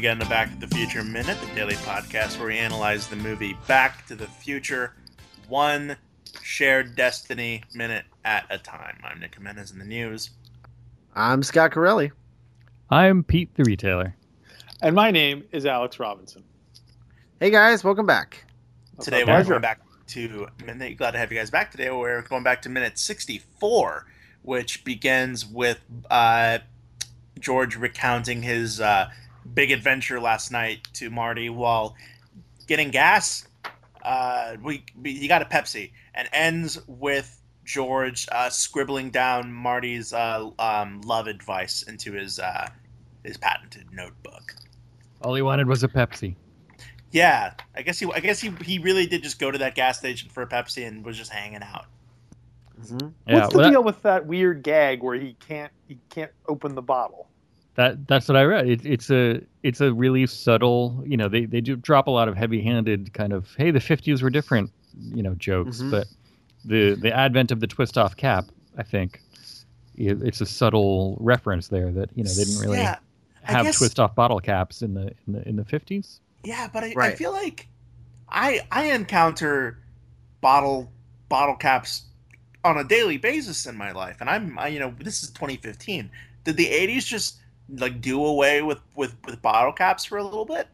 Welcome again to Back to the Future Minute, the daily podcast where we analyze the movie Back to the Future, one shared destiny minute at a time. I'm Nick Jimenez in the news. I'm Scott Corelli. I'm Pete the retailer. And my name is Alex Robinson. Hey guys, welcome back. Today we're going back to minute. Glad to have you guys back today. We're going back to minute 64, which begins with uh, George recounting his uh, big adventure last night to Marty while getting gas. Uh, we, we he got a Pepsi and ends with George uh, scribbling down Marty's uh, um, love advice into his uh, his patented notebook. All he wanted was a Pepsi. Yeah, I guess he I guess he, he really did just go to that gas station for a Pepsi and was just hanging out. Mm-hmm. Yeah, What's the well, deal that, with that weird gag where he can't he can't open the bottle? That that's what I read. It, it's a it's a really subtle. You know, they they do drop a lot of heavy-handed kind of hey, the '50s were different. You know, jokes, mm-hmm. but the the advent of the twist off cap, I think, it's a subtle reference there that you know they didn't really yeah, have guess, twist off bottle caps in the in the in the '50s. Yeah, but I, right. I feel like I I encounter bottle bottle caps on a daily basis in my life, and I'm I, you know this is 2015. Did the 80s just like do away with with with bottle caps for a little bit?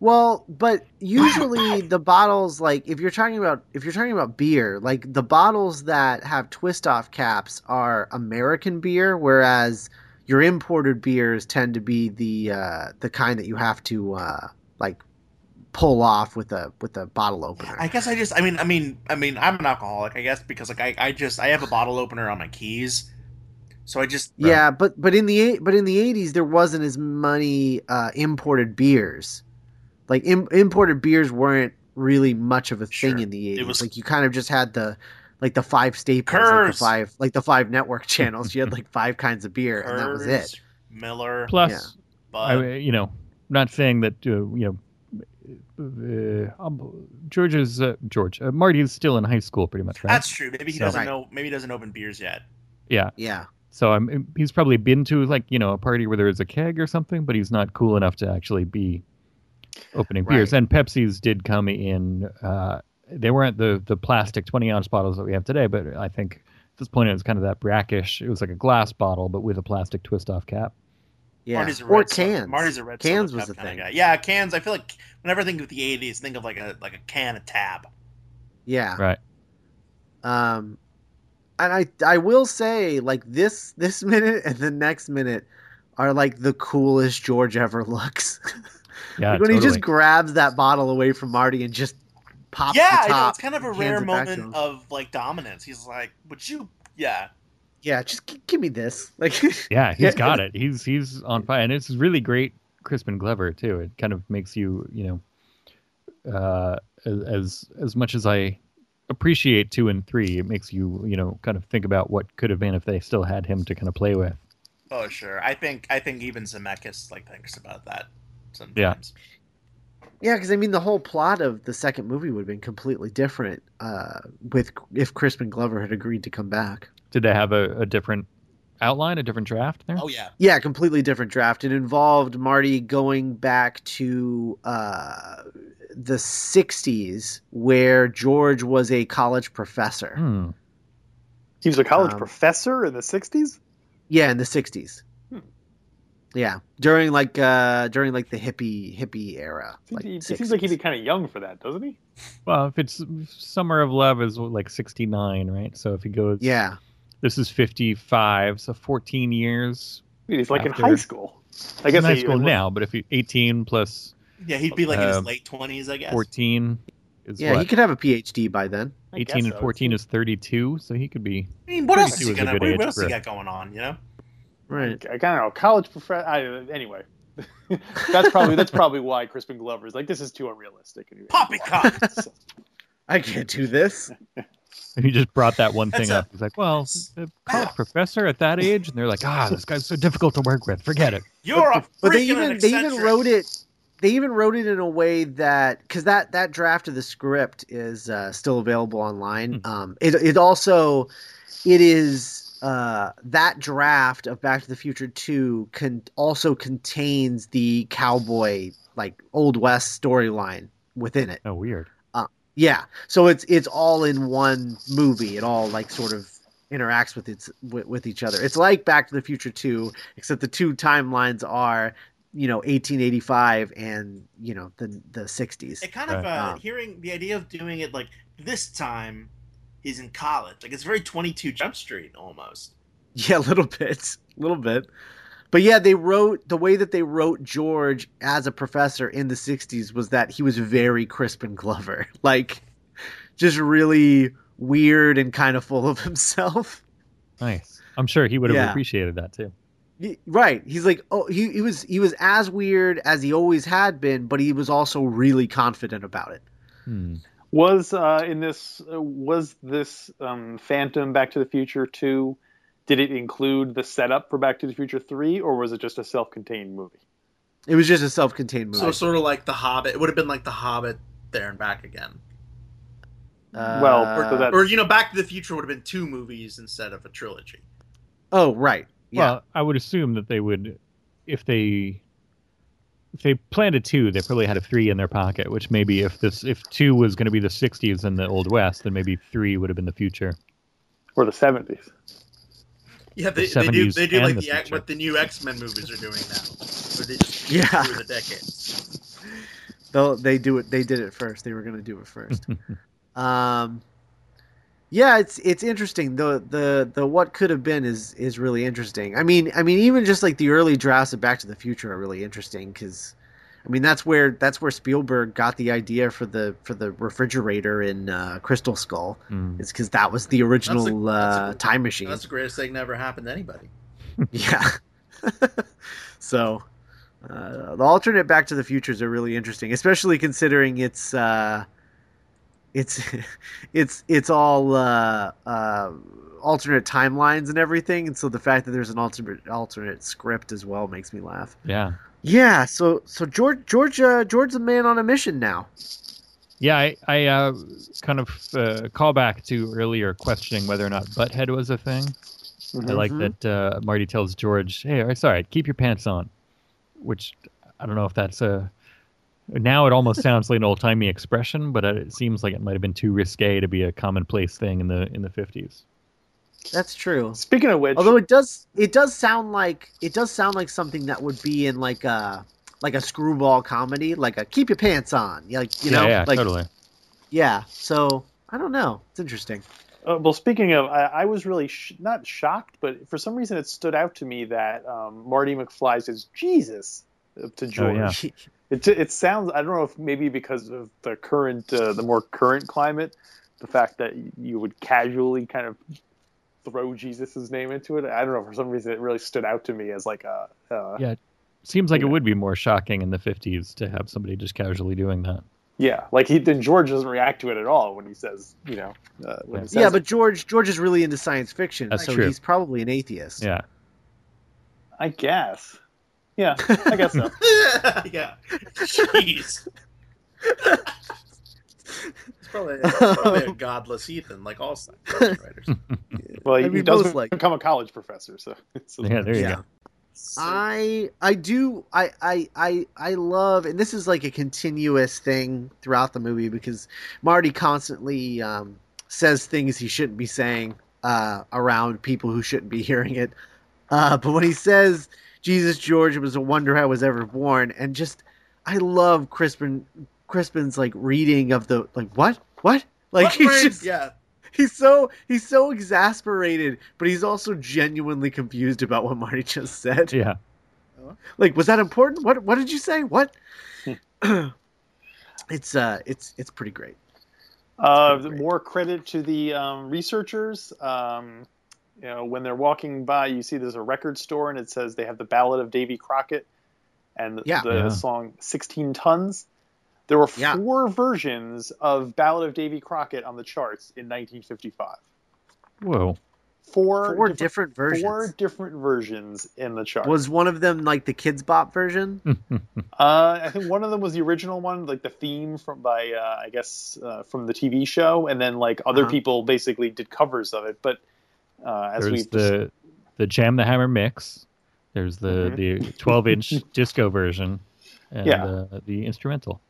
Well, but usually the bottles like if you're talking about if you're talking about beer, like the bottles that have twist off caps are American beer, whereas your imported beers tend to be the uh, the kind that you have to uh, like pull off with a with a bottle opener. I guess I just I mean I mean I mean I'm an alcoholic I guess because like I, I just I have a bottle opener on my keys. So I just Yeah, but but in the but in the 80s there wasn't as many uh, imported beers. Like Im- imported beers weren't really much of a thing sure. in the 80s. It was like you kind of just had the like the five staples, like the five like the five network channels. you had like five kinds of beer and that was it. Miller plus yeah. I, you know not saying that uh, you know uh, um, George is uh, George. Uh, Marty is still in high school, pretty much, right? That's true. Maybe he so, doesn't right. know. Maybe he doesn't open beers yet. Yeah. Yeah. So I'm. He's probably been to like you know a party where there is a keg or something, but he's not cool enough to actually be opening right. beers. And Pepsis did come in. Uh, they weren't the the plastic twenty ounce bottles that we have today, but I think at this point it was kind of that brackish. It was like a glass bottle, but with a plastic twist off cap. Yeah, Marty's a or cans. Marty's a red cans was the thing. Guy. Yeah, cans. I feel like whenever I think of the '80s, think of like a like a can of tab. Yeah. Right. Um, and I I will say like this this minute and the next minute are like the coolest George ever looks. Yeah, like when totally. he just grabs that bottle away from Marty and just pops yeah, the top. it's kind of a rare moment of like dominance. He's like, "Would you?" Yeah, yeah, just g- give me this. Like, yeah, he's got it. He's he's on fire, and it's really great. Crispin Glover too. It kind of makes you, you know, uh, as as much as I appreciate two and three, it makes you, you know, kind of think about what could have been if they still had him to kind of play with. Oh sure, I think I think even Zemeckis like thinks about that sometimes. Yeah. Yeah, because I mean, the whole plot of the second movie would have been completely different uh, with if Crispin Glover had agreed to come back. Did they have a, a different outline, a different draft there? Oh yeah, yeah, completely different draft. It involved Marty going back to uh, the '60s, where George was a college professor. Hmm. He was a college um, professor in the '60s. Yeah, in the '60s. Yeah, during like uh during like the hippie hippie era. Like he, seems like he'd be kind of young for that, doesn't he? Well, if it's Summer of Love is like sixty nine, right? So if he goes, yeah, this is fifty five, so fourteen years. He's like after. in high school. I guess in high school now, but if he eighteen plus, yeah, he'd be like uh, in his uh, late twenties, I guess. Fourteen. yeah, what? he could have a PhD by then. Eighteen and so. fourteen is thirty two, so he could be. I mean, what else is he gonna? What else he got going on? You know. Right. I, kind of know. College professor. Anyway, that's probably that's probably why Crispin Glover is like this is too unrealistic. Poppycock. I can't do this. And he just brought that one thing up. He's like, "Well, a college professor at that age," and they're like, "Ah, this guy's so difficult to work with. Forget it." You're a but they even they even wrote it. They even wrote it in a way that because that that draft of the script is uh, still available online. Mm. Um, it it also it is uh, that draft of Back to the Future 2 can also contains the cowboy like old west storyline within it. Oh, weird. Uh, yeah, so it's it's all in one movie. It all like sort of interacts with its with, with each other. It's like Back to the Future 2 except the two timelines are you know 1885 and you know the the 60s. It kind of uh, Um, hearing the idea of doing it like this time he's in college. Like it's very 22 Jump Street almost. Yeah, a little bit, a little bit. But yeah, they wrote the way that they wrote George as a professor in the '60s was that he was very Crispin Glover, like just really weird and kind of full of himself. Nice. I'm sure he would have Yeah. appreciated that too. Y- Right? He's like, oh, he, he was he was as weird as he always had been, but he was also really confident about it. Hmm. Was uh, in this uh, was this um, Phantom Back to the Future two? Did it include the setup for Back to the Future three, or was it just a self-contained movie? It was just a self-contained movie. So sort of like The Hobbit. It would have been like The Hobbit there and back again. well, Uh, so that- Or you know, Back to the Future would have been two movies instead of a trilogy. oh, right. Yeah. Well, I would assume that they would, if they, if they planned a two, they probably had a three in their pocket. Which maybe if this, if two was going to be the '60s and the Old West, then maybe three would have been the future. or the seventies. Yeah, they, The they do they do like the the, X- what the new X Men movies are doing now. Where they just Yeah. through the decades. They'll, they do it. They did it first. They were going to do it first. um, yeah, it's it's interesting. The the the what could have been is is really interesting. I mean, I mean, even just like the early drafts of Back to the Future are really interesting because, I mean, that's where that's where Spielberg got the idea for the for the refrigerator in uh, Crystal Skull. Hmm. It's because that was the original That's a- uh, that's a- time machine. That's the greatest thing that ever happened to anybody. Yeah. so uh, the alternate Back to the Futures are really interesting, especially considering it's uh, it's it's it's all uh, uh, alternate timelines and everything, and so the fact that there's an alternate alternate script as well makes me laugh. Yeah, Yeah. So so George George uh, George's a man on a mission now. yeah. I, I uh, kind of uh, call back to earlier questioning whether or not butthead was a thing. I like Mhm. that uh, Marty tells George, "Hey, it's all right. Keep your pants on," which I don't know if that's a. Now it almost sounds like an old timey expression, but it seems like it might have been too risque to be a commonplace thing in the in the fifties. That's true. Speaking of which, Although it does it does sound like it does sound like something that would be in like a like a screwball comedy, like a keep your pants on, like you know, yeah, yeah, like totally. yeah. So I don't know. It's interesting. Uh, well, speaking of, I, I was really sh- not shocked, but for some reason it stood out to me that um, Marty McFly says Jesus to George. yeah. It it sounds. I don't know if maybe because of the current, uh, the more current climate, the fact that you would casually kind of throw Jesus' name into it. I don't know. For some reason, it really stood out to me as like a. Uh, Yeah. Seems like Yeah. it would be more shocking in the fifties to have somebody just casually doing that. Yeah, like he then George doesn't react to it at all when he says, you know, uh, when he says yeah, but George George is really into science fiction, That's so true. he's probably an atheist. Yeah. I guess. Yeah, I guess so. yeah. Jeez. it's probably, it's probably a godless Ethan, like all science fiction writers. Well, he, I he does most likely. become a college professor, so. so Yeah, there you Yeah. go. I I do I, I I I love and this is like a continuous thing throughout the movie because Marty constantly um, says things he shouldn't be saying uh, around people who shouldn't be hearing it. Uh, but when he says Jesus George it was a wonder I was ever born and just I love Crispin Crispin's like reading of the like what what like What he's brains? just yeah. he's so he's so exasperated but he's also genuinely confused about what Marty just said. Yeah. Like, was that important? What What did you say? What? it's uh, it's it's pretty great. Uh, pretty great. more credit to the um, researchers. Um, you know, when they're walking by, you see there's a record store, and it says they have the Ballad of Davy Crockett and the, Yeah. the Yeah. song "16 Tons." There were Yeah. four versions of Ballad of Davy Crockett on the charts in 1955. Whoa. Four, Four different versions. Four different versions in the chart. Was one of them like the Kidz Bop version? Uh, I think one of them was the original one, like the theme from by uh, I guess uh, from the TV show, and then like other Uh-huh. people basically did covers of it. But Uh, as There's we the the Jam the Hammer mix. There's the Mhm. the 12 inch disco version, and Yeah. uh, the instrumental.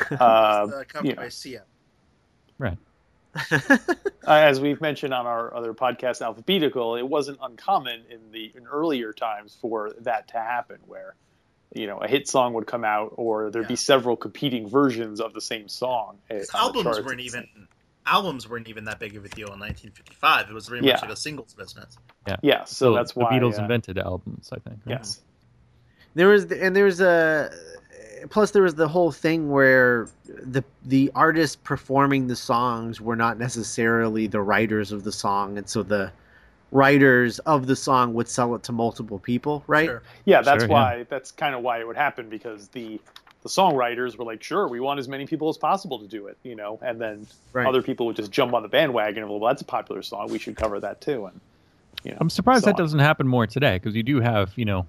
uh, uh, covered yeah. by CM. Uh, as we've mentioned on our other podcast, Alphabetical, it wasn't uncommon in the in earlier times for that to happen, where you know a hit song would come out, or there'd be several competing versions of the same song. eh, on the Albums weren't even albums weren't even that big of a deal in 1955. It was very Yeah. much like a singles business. Yeah, Yeah. so The- that's the why Beatles uh, invented albums. I think. right? Yes, There was and there's a plus there was the whole thing where the the artists performing the songs were not necessarily the writers of the song, and so the writers of the song would sell it to multiple people, right? Sure. yeah, that's Sure, yeah. why that's kind of why it would happen because the the songwriters were like, sure, we want as many people as possible to do it, you know, and then Right. other people would just jump on the bandwagon and well, that's a popular song, we should cover that too, and you know, I'm surprised so that on. doesn't happen more today because you do have you know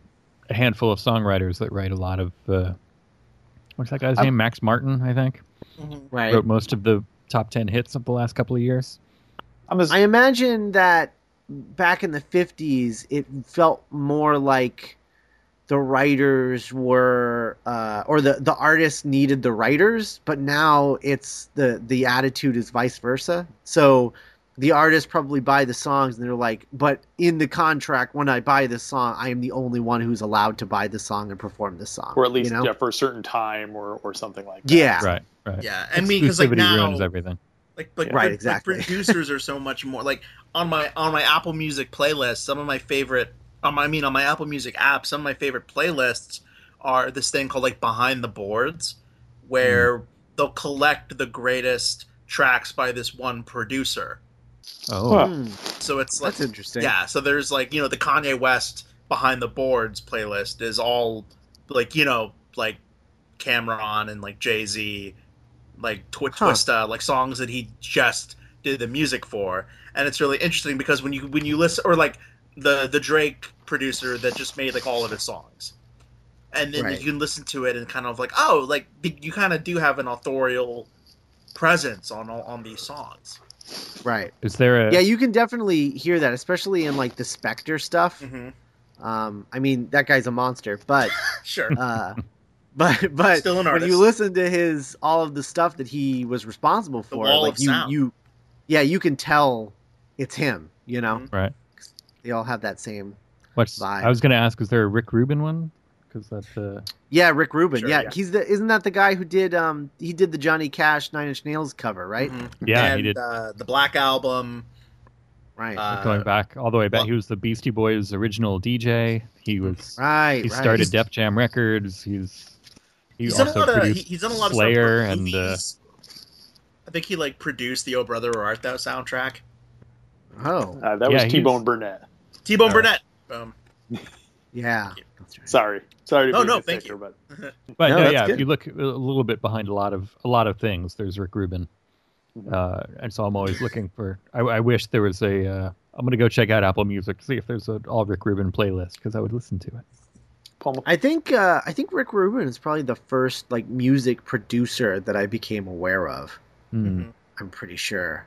a handful of songwriters that write a lot of. Uh, what's that guy's I'm- name? Max Martin, I think, right. wrote most of the top ten hits of the last couple of years. I'm as I imagine that back in the 50s, it felt more like the writers were, uh, or the, the artists needed the writers, but now it's the, the attitude is vice versa. So the artists probably buy the songs and they're like, but in the contract, when I buy this song, I am the only one who's allowed to buy the song and perform the song. or at least you know? yeah, for a certain time or or something like that. Yeah. Right, right. Yeah, I mean, because like Exclusivity now, ruins everything. like like, Right, like, exactly. like producers are so much more like on my on my Apple Music playlist. Some of my favorite, um, I mean, on my Apple Music app, some of my favorite playlists are this thing called like Behind the Boards, where they'll collect the greatest tracks by this one producer. Oh, Huh. Hmm, So it's like that's interesting. yeah, so there's like you know the Kanye West Behind the Boards playlist is all like you know like Cam'ron and like Jay Z, like Twi- Huh. Twista, like songs that he just did the music for, and it's really interesting because when you when you listen or like the the Drake producer that just made like all of his songs, and then Right. you can listen to it and kind of like oh like you kind of do have an authorial presence on all- on these songs. Right. is there a? Yeah, you can definitely hear that, especially in like the Spector stuff. hmm Um, I mean, that guy's a monster, but Sure. uh, but but Still an when you listen to his all of the stuff that he was responsible for, wall like of you sound. you, yeah, you can tell it's him. You know, Mhm. Right. They all have that same. What's vibe. I was going to ask, is there a Rick Rubin one? Because that's uh, Yeah, Rick Rubin. Sure, yeah, yeah. he's the isn't that the guy who did um he did the Johnny Cash Nine Inch Nails cover, right? Mhm. yeah, and, he did. Uh, the Black Album. Right. Uh, going back all the way back, well- he was the Beastie Boys' original DJ. He was. right. He right. started Def Jam Records. He's. He He's done a also lot of. He's done a lot Slayer of stuff for and. Uh, movies. I think he like produced the "Oh Brother Where Art Thou" soundtrack. Oh, Uh, that Yeah, was T Bone Burnett. T Bone Burnett. Boom. yeah. Right. Sorry, sorry to Oh, be no, thank sticker, you. but But No, no, yeah, good. if you look a little bit behind a lot of a lot of things, there's Rick Rubin, Mhm. uh, and so I'm always looking for. I, I wish there was a. Uh, I'm gonna go check out Apple Music to see if there's an all Rick Rubin playlist because I would listen to it. Paul, I think uh, I think Rick Rubin is probably the first like music producer that I became aware of. Hmm. Mhm. I'm pretty sure.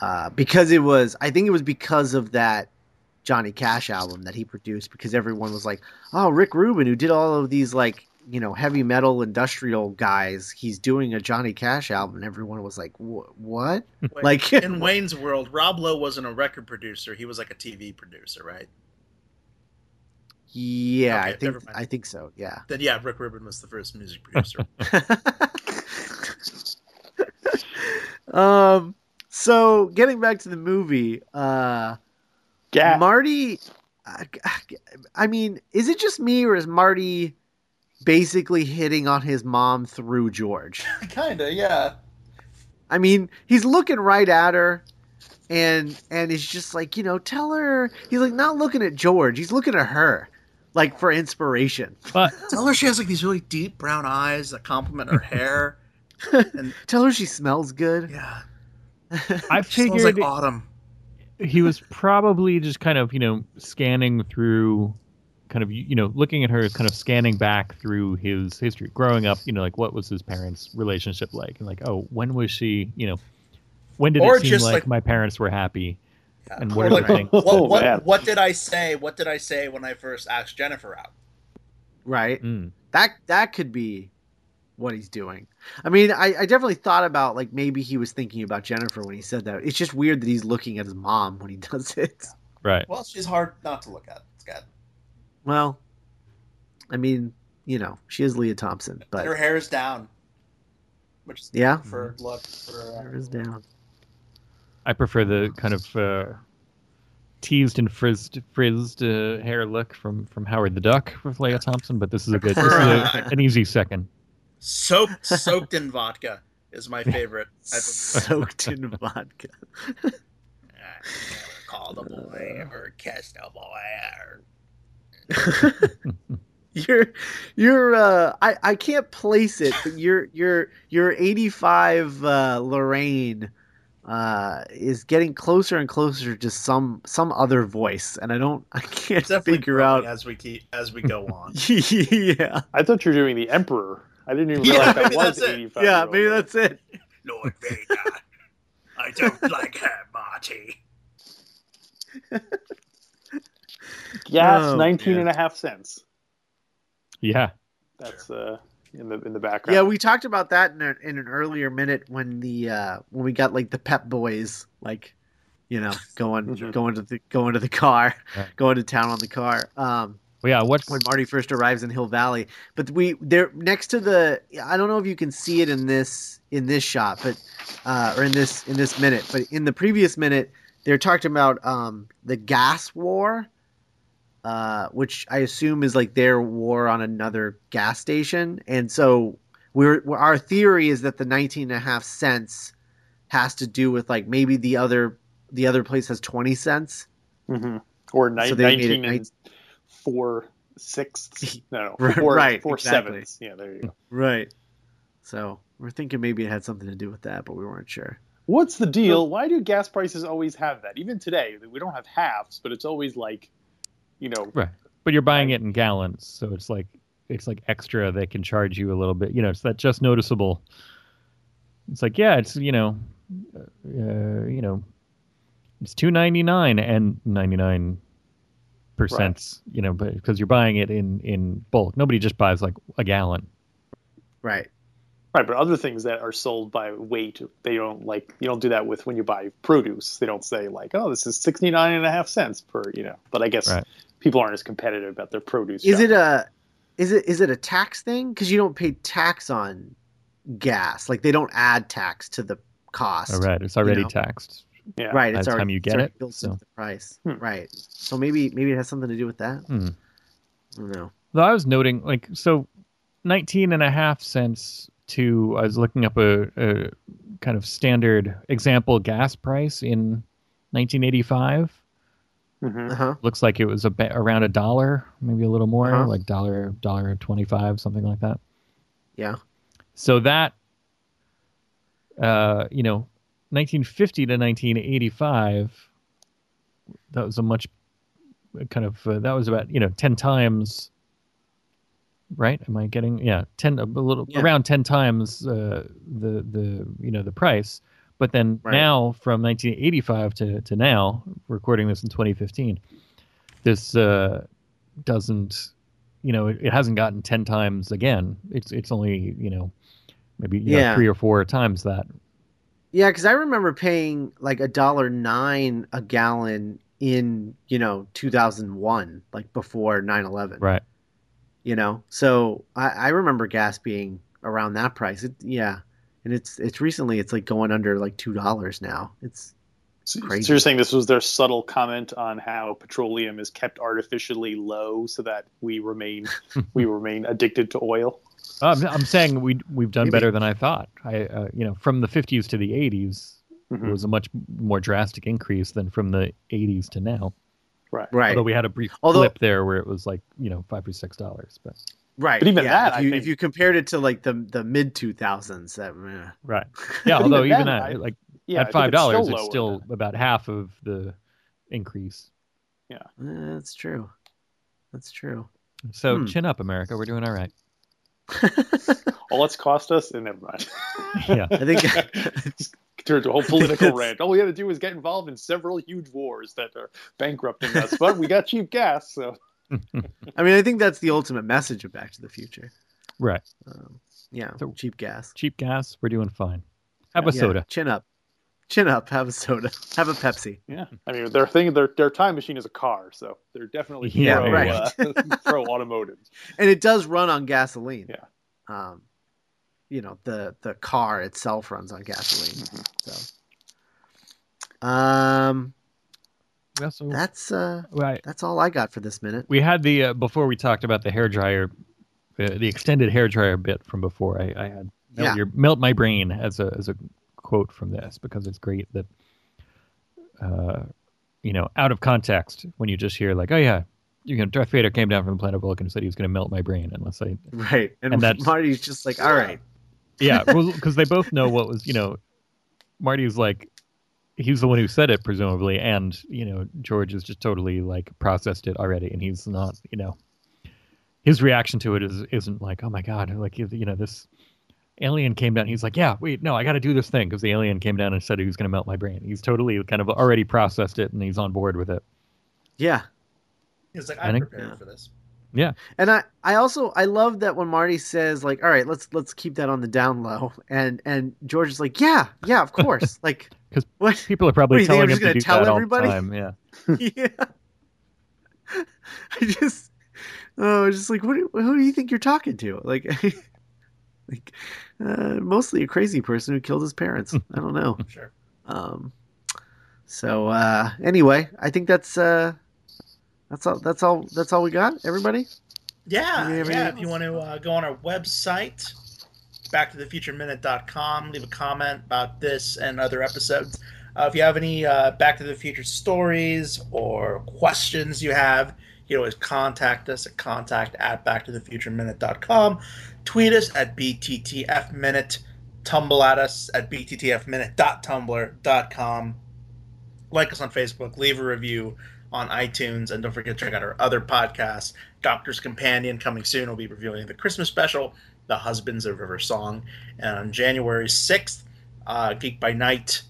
Uh, because it was, I think it was because of that Johnny Cash album that he produced. Because everyone was like, "Oh, Rick Rubin, who did all of these like you know heavy metal industrial guys, he's doing a Johnny Cash album." And everyone was like, "What?" Wait, Like, in Wayne's World, Rob Lowe wasn't a record producer. He was like a TV producer, right? yeah, Okay, I think. I think so. Yeah. Then yeah, Rick Rubin was the first music producer. um. So getting back to the movie, uh, Gat. Marty, I, I mean, is it just me or is Marty basically hitting on his mom through George? Kinda, yeah. I mean, he's looking right at her and and he's just like, you know, tell her he's like not looking at George, he's looking at her like for inspiration. But Tell her she has like these really deep brown eyes that complement her hair. and Tell her she smells good. yeah, I she smells figured like autumn. He was probably just kind of you know scanning through kind of you know looking at her as kind of scanning back through his history growing up you know like what was his parents relationship like and like oh when was she you know when did Or it seem like, like- my parents were happy Yeah. And what Like, the? What, Oh, what, what did I say? What did I say when I first asked Jennifer out? right? Mm. That that could be what he's doing. I mean, I, I definitely thought about like maybe he was thinking about Jennifer when he said that. It's just weird that he's looking at his mom when he does it. Right. Well, she's hard not to look at. It's good. Well, I mean, you know, she is Lea Thompson, And her hair is down, which is the Yeah. preferred look for. Uh, hair is down. I prefer the kind of uh, teased and frizzed, frizzed uh, hair look from from Howard the Duck with Lea Thompson, but this is a good, this is a, an easy second. Soaked, soaked in vodka is my favorite type of. Soaked in vodka. Call the boy or kiss the boy. You're you're uh I, I can't place it, but you're you're you're 85 uh Lorraine uh is getting closer and closer to some some other voice and I don't I can't figure out as we keep as we go on. yeah. I thought you were doing the Emperor. I didn't even Yeah, realize that was that's it. 85. Yeah, year old. maybe that's it. Lord Vader, I don't like her, Marty. Gas, Oh, 19 man. and a half cents. Yeah. That's uh in the in the background. Yeah, we talked about that in, a, in an earlier minute when the uh when we got like the Pep Boys like you know going Mhm. going to the going to the car, Right. going to town on the car. Um Well, yeah. What's when Marty first arrives in Hill Valley. But we they're next to the I don't know if you can see it in this in this shot, but uh, or in this in this minute, but in the previous minute they're talking about um, the gas war, uh, which I assume is like their war on another gas station, and so we're we're- our theory is that the 19 and a half cents has to do with like maybe the other the other place has 20 cents. hmm Or ni- So they made it 19 and nice- four sixths. No, no. Right, Four, right, four exactly. sevenths. Yeah, there you go. Right. So we're thinking maybe it had something to do with that, but we weren't sure. What's the deal? Why do gas prices always have that? Even today, we don't have halves, but it's always like, you know, right? But you're buying it in gallons, so it's like it's like extra. They can charge you a little bit. You know, it's that just noticeable. It's like yeah, it's you know, uh, you know, it's two ninety nine and ninety nine percent. You know, because you're buying it in in bulk, nobody just buys like a gallon. Right. right. But other things that are sold by weight, they don't like. You don't do that with when you buy produce. They don't say like, oh, this is sixty nine and a half and a half cents per. You know. But I guess Right. people aren't as competitive about their produce. Is it a is it is it a tax thing? Because you don't pay tax on gas. Like they don't add tax to the cost. All right, it's already know? taxed. Yeah. Right. By It's the already, time you get already it, built so. into the price. Hmm. Right. So maybe maybe it has something to do with that. Hmm. I don't know. Though I was noting, like, so 19 and a half cents to, I was looking up a, a kind of standard example gas price in 1985. Mhm. Uh huh. Looks like it was a ba- around a dollar, maybe a little more, Uh-huh. like dollar, dollar 25, something like that. Yeah. So that, uh, you know, 1950 to 1985, that was a much kind of uh, that was about you know 10 times right? Am i getting yeah 10 a little Yeah. around 10 times uh, the the you know the price. But then Right. now from 1985 to to now recording this in 2015 this uh doesn't you know it, it hasn't gotten 10 times again. It's it's only you know maybe you know, three or four times that Yeah, because I remember paying like a dollar nine a gallon in you know 2001, like before 9/11. right You know, so I, I remember gas being around that price. It, yeah, and it's it's recently it's like going under like two dollars now. It's So, Crazy. so you're saying this was their subtle comment on how petroleum is kept artificially low so that we remain we remain addicted to oil? I'm, I'm saying we we've done Maybe. better than I thought. I uh, you know from the 50s to the 80s Mhm. it was a much more drastic increase than from the 80s to now. Right. right, Although we had a brief Although- flip there where it was like you know five or six dollars, but right. But even yeah, that, if you, think- if you compared it to like the the mid 2000s, that eh. right. Yeah, although even even then, that I- like Yeah, at five dollars lower it's still about half of the increase. Yeah, that's true. That's true. So Hmm. chin up, America. We're doing all right. All it's cost us, and never mind. Yeah. I think turned to a whole political rant. All we had to do was get involved in several huge wars that are bankrupting us, but we got cheap gas, so. I mean, I think that's the ultimate message of Back to the Future. Right. Um, yeah, So- cheap gas. Cheap gas. We're doing fine. Have a Yeah, soda. Chin up. Chin up. Have a soda. Have a Pepsi. Yeah, I mean, their thing, their their time machine is a car, so they're definitely Yeah, pro, right. uh, pro automotive. And it does run on gasoline. Yeah. Um, you know, the the car itself runs on gasoline. Mm-hmm. So, um, We also that's uh, right. that's all I got for this minute. we had the uh, before we talked about the hair dryer, uh, the extended hair dryer bit from before. I, I had melt, Yeah. your, melt my brain as a as a quote from this because it's great that, uh, you know, out of context when you just hear like, oh yeah, you know, Darth Vader came down from the planet Vulcan and said he was going to melt my brain unless I Right. And, And that's- Marty's just like, all right. yeah, because they both know what was, you know, Marty's like, he's the one who said it, presumably, and you know, George has just totally like processed it already, and he's not, you know, his reaction to it is isn't like, oh my god, like you know, this alien came down. He's like, yeah, wait, no, I got to do this thing because the alien came down and said he was going to melt my brain. He's totally kind of already processed it, and he's on board with it. Yeah. He's like, I I'm think- prepared Yeah. for this. Yeah. And I, I also I love that when Marty says like, all right, let's let's keep that on the down low, and and George is like, yeah, yeah, of course, like 'Cause what? People are probably What, do you think I'm telling him just to gonna do tell that everybody? all the time. Yeah. yeah. I just, oh, it's just like, what? do- Who do you think you're talking to? Like, like, uh, mostly a crazy person who killed his parents. I don't know. Sure. Um, so uh, anyway, I think that's uh, that's all. That's all. That's all we got. Everybody. Yeah, yeah. If you want to uh, go on our website, backtothefutureminute.com, leave a comment about this and other episodes. Uh, if you have any uh, Back to the Future stories or questions you have, can always contact us at contact at backtothefutureminute.com. Tweet us at BTTFminute. Tumble at us at bttfminute.tumblr.com. Like us on Facebook. Leave a review on iTunes. And don't forget to check out our other podcasts. Doctor's Companion coming soon. We'll be reviewing the Christmas special, The Husbands of River Song. And on January 6th, uh, Geek by Night,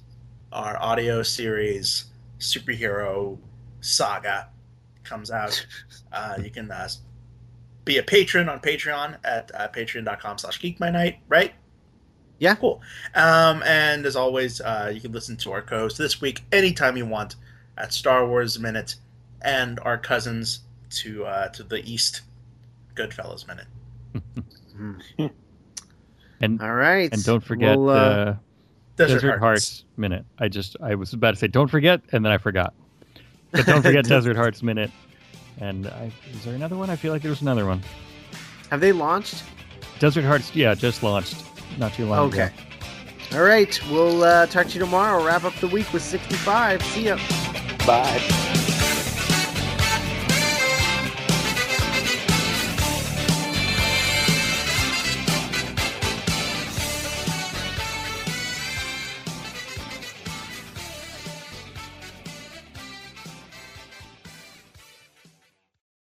our audio series, Superhero Saga, comes out. Uh, you can uh, be a patron on Patreon at uh, patreon.com slash geek by night, right? Yeah. Cool. Um, and as always, uh, you can listen to our co-host this week anytime you want at Star Wars Minute and our cousins to uh, to the east, Goodfellas Minute. And All right. and don't forget We'll, uh, uh, Desert, Desert, Hearts. Hearts. minute. I just I was about to say don't forget, and then I forgot. But don't forget Desert Hearts minute. And I, is there another one? I feel like there's another one. have they launched? Desert Hearts, yeah, just launched not too long Okay. ago. Okay. All right. We'll uh, talk to you tomorrow. Wrap up the week with 65. See ya. Bye.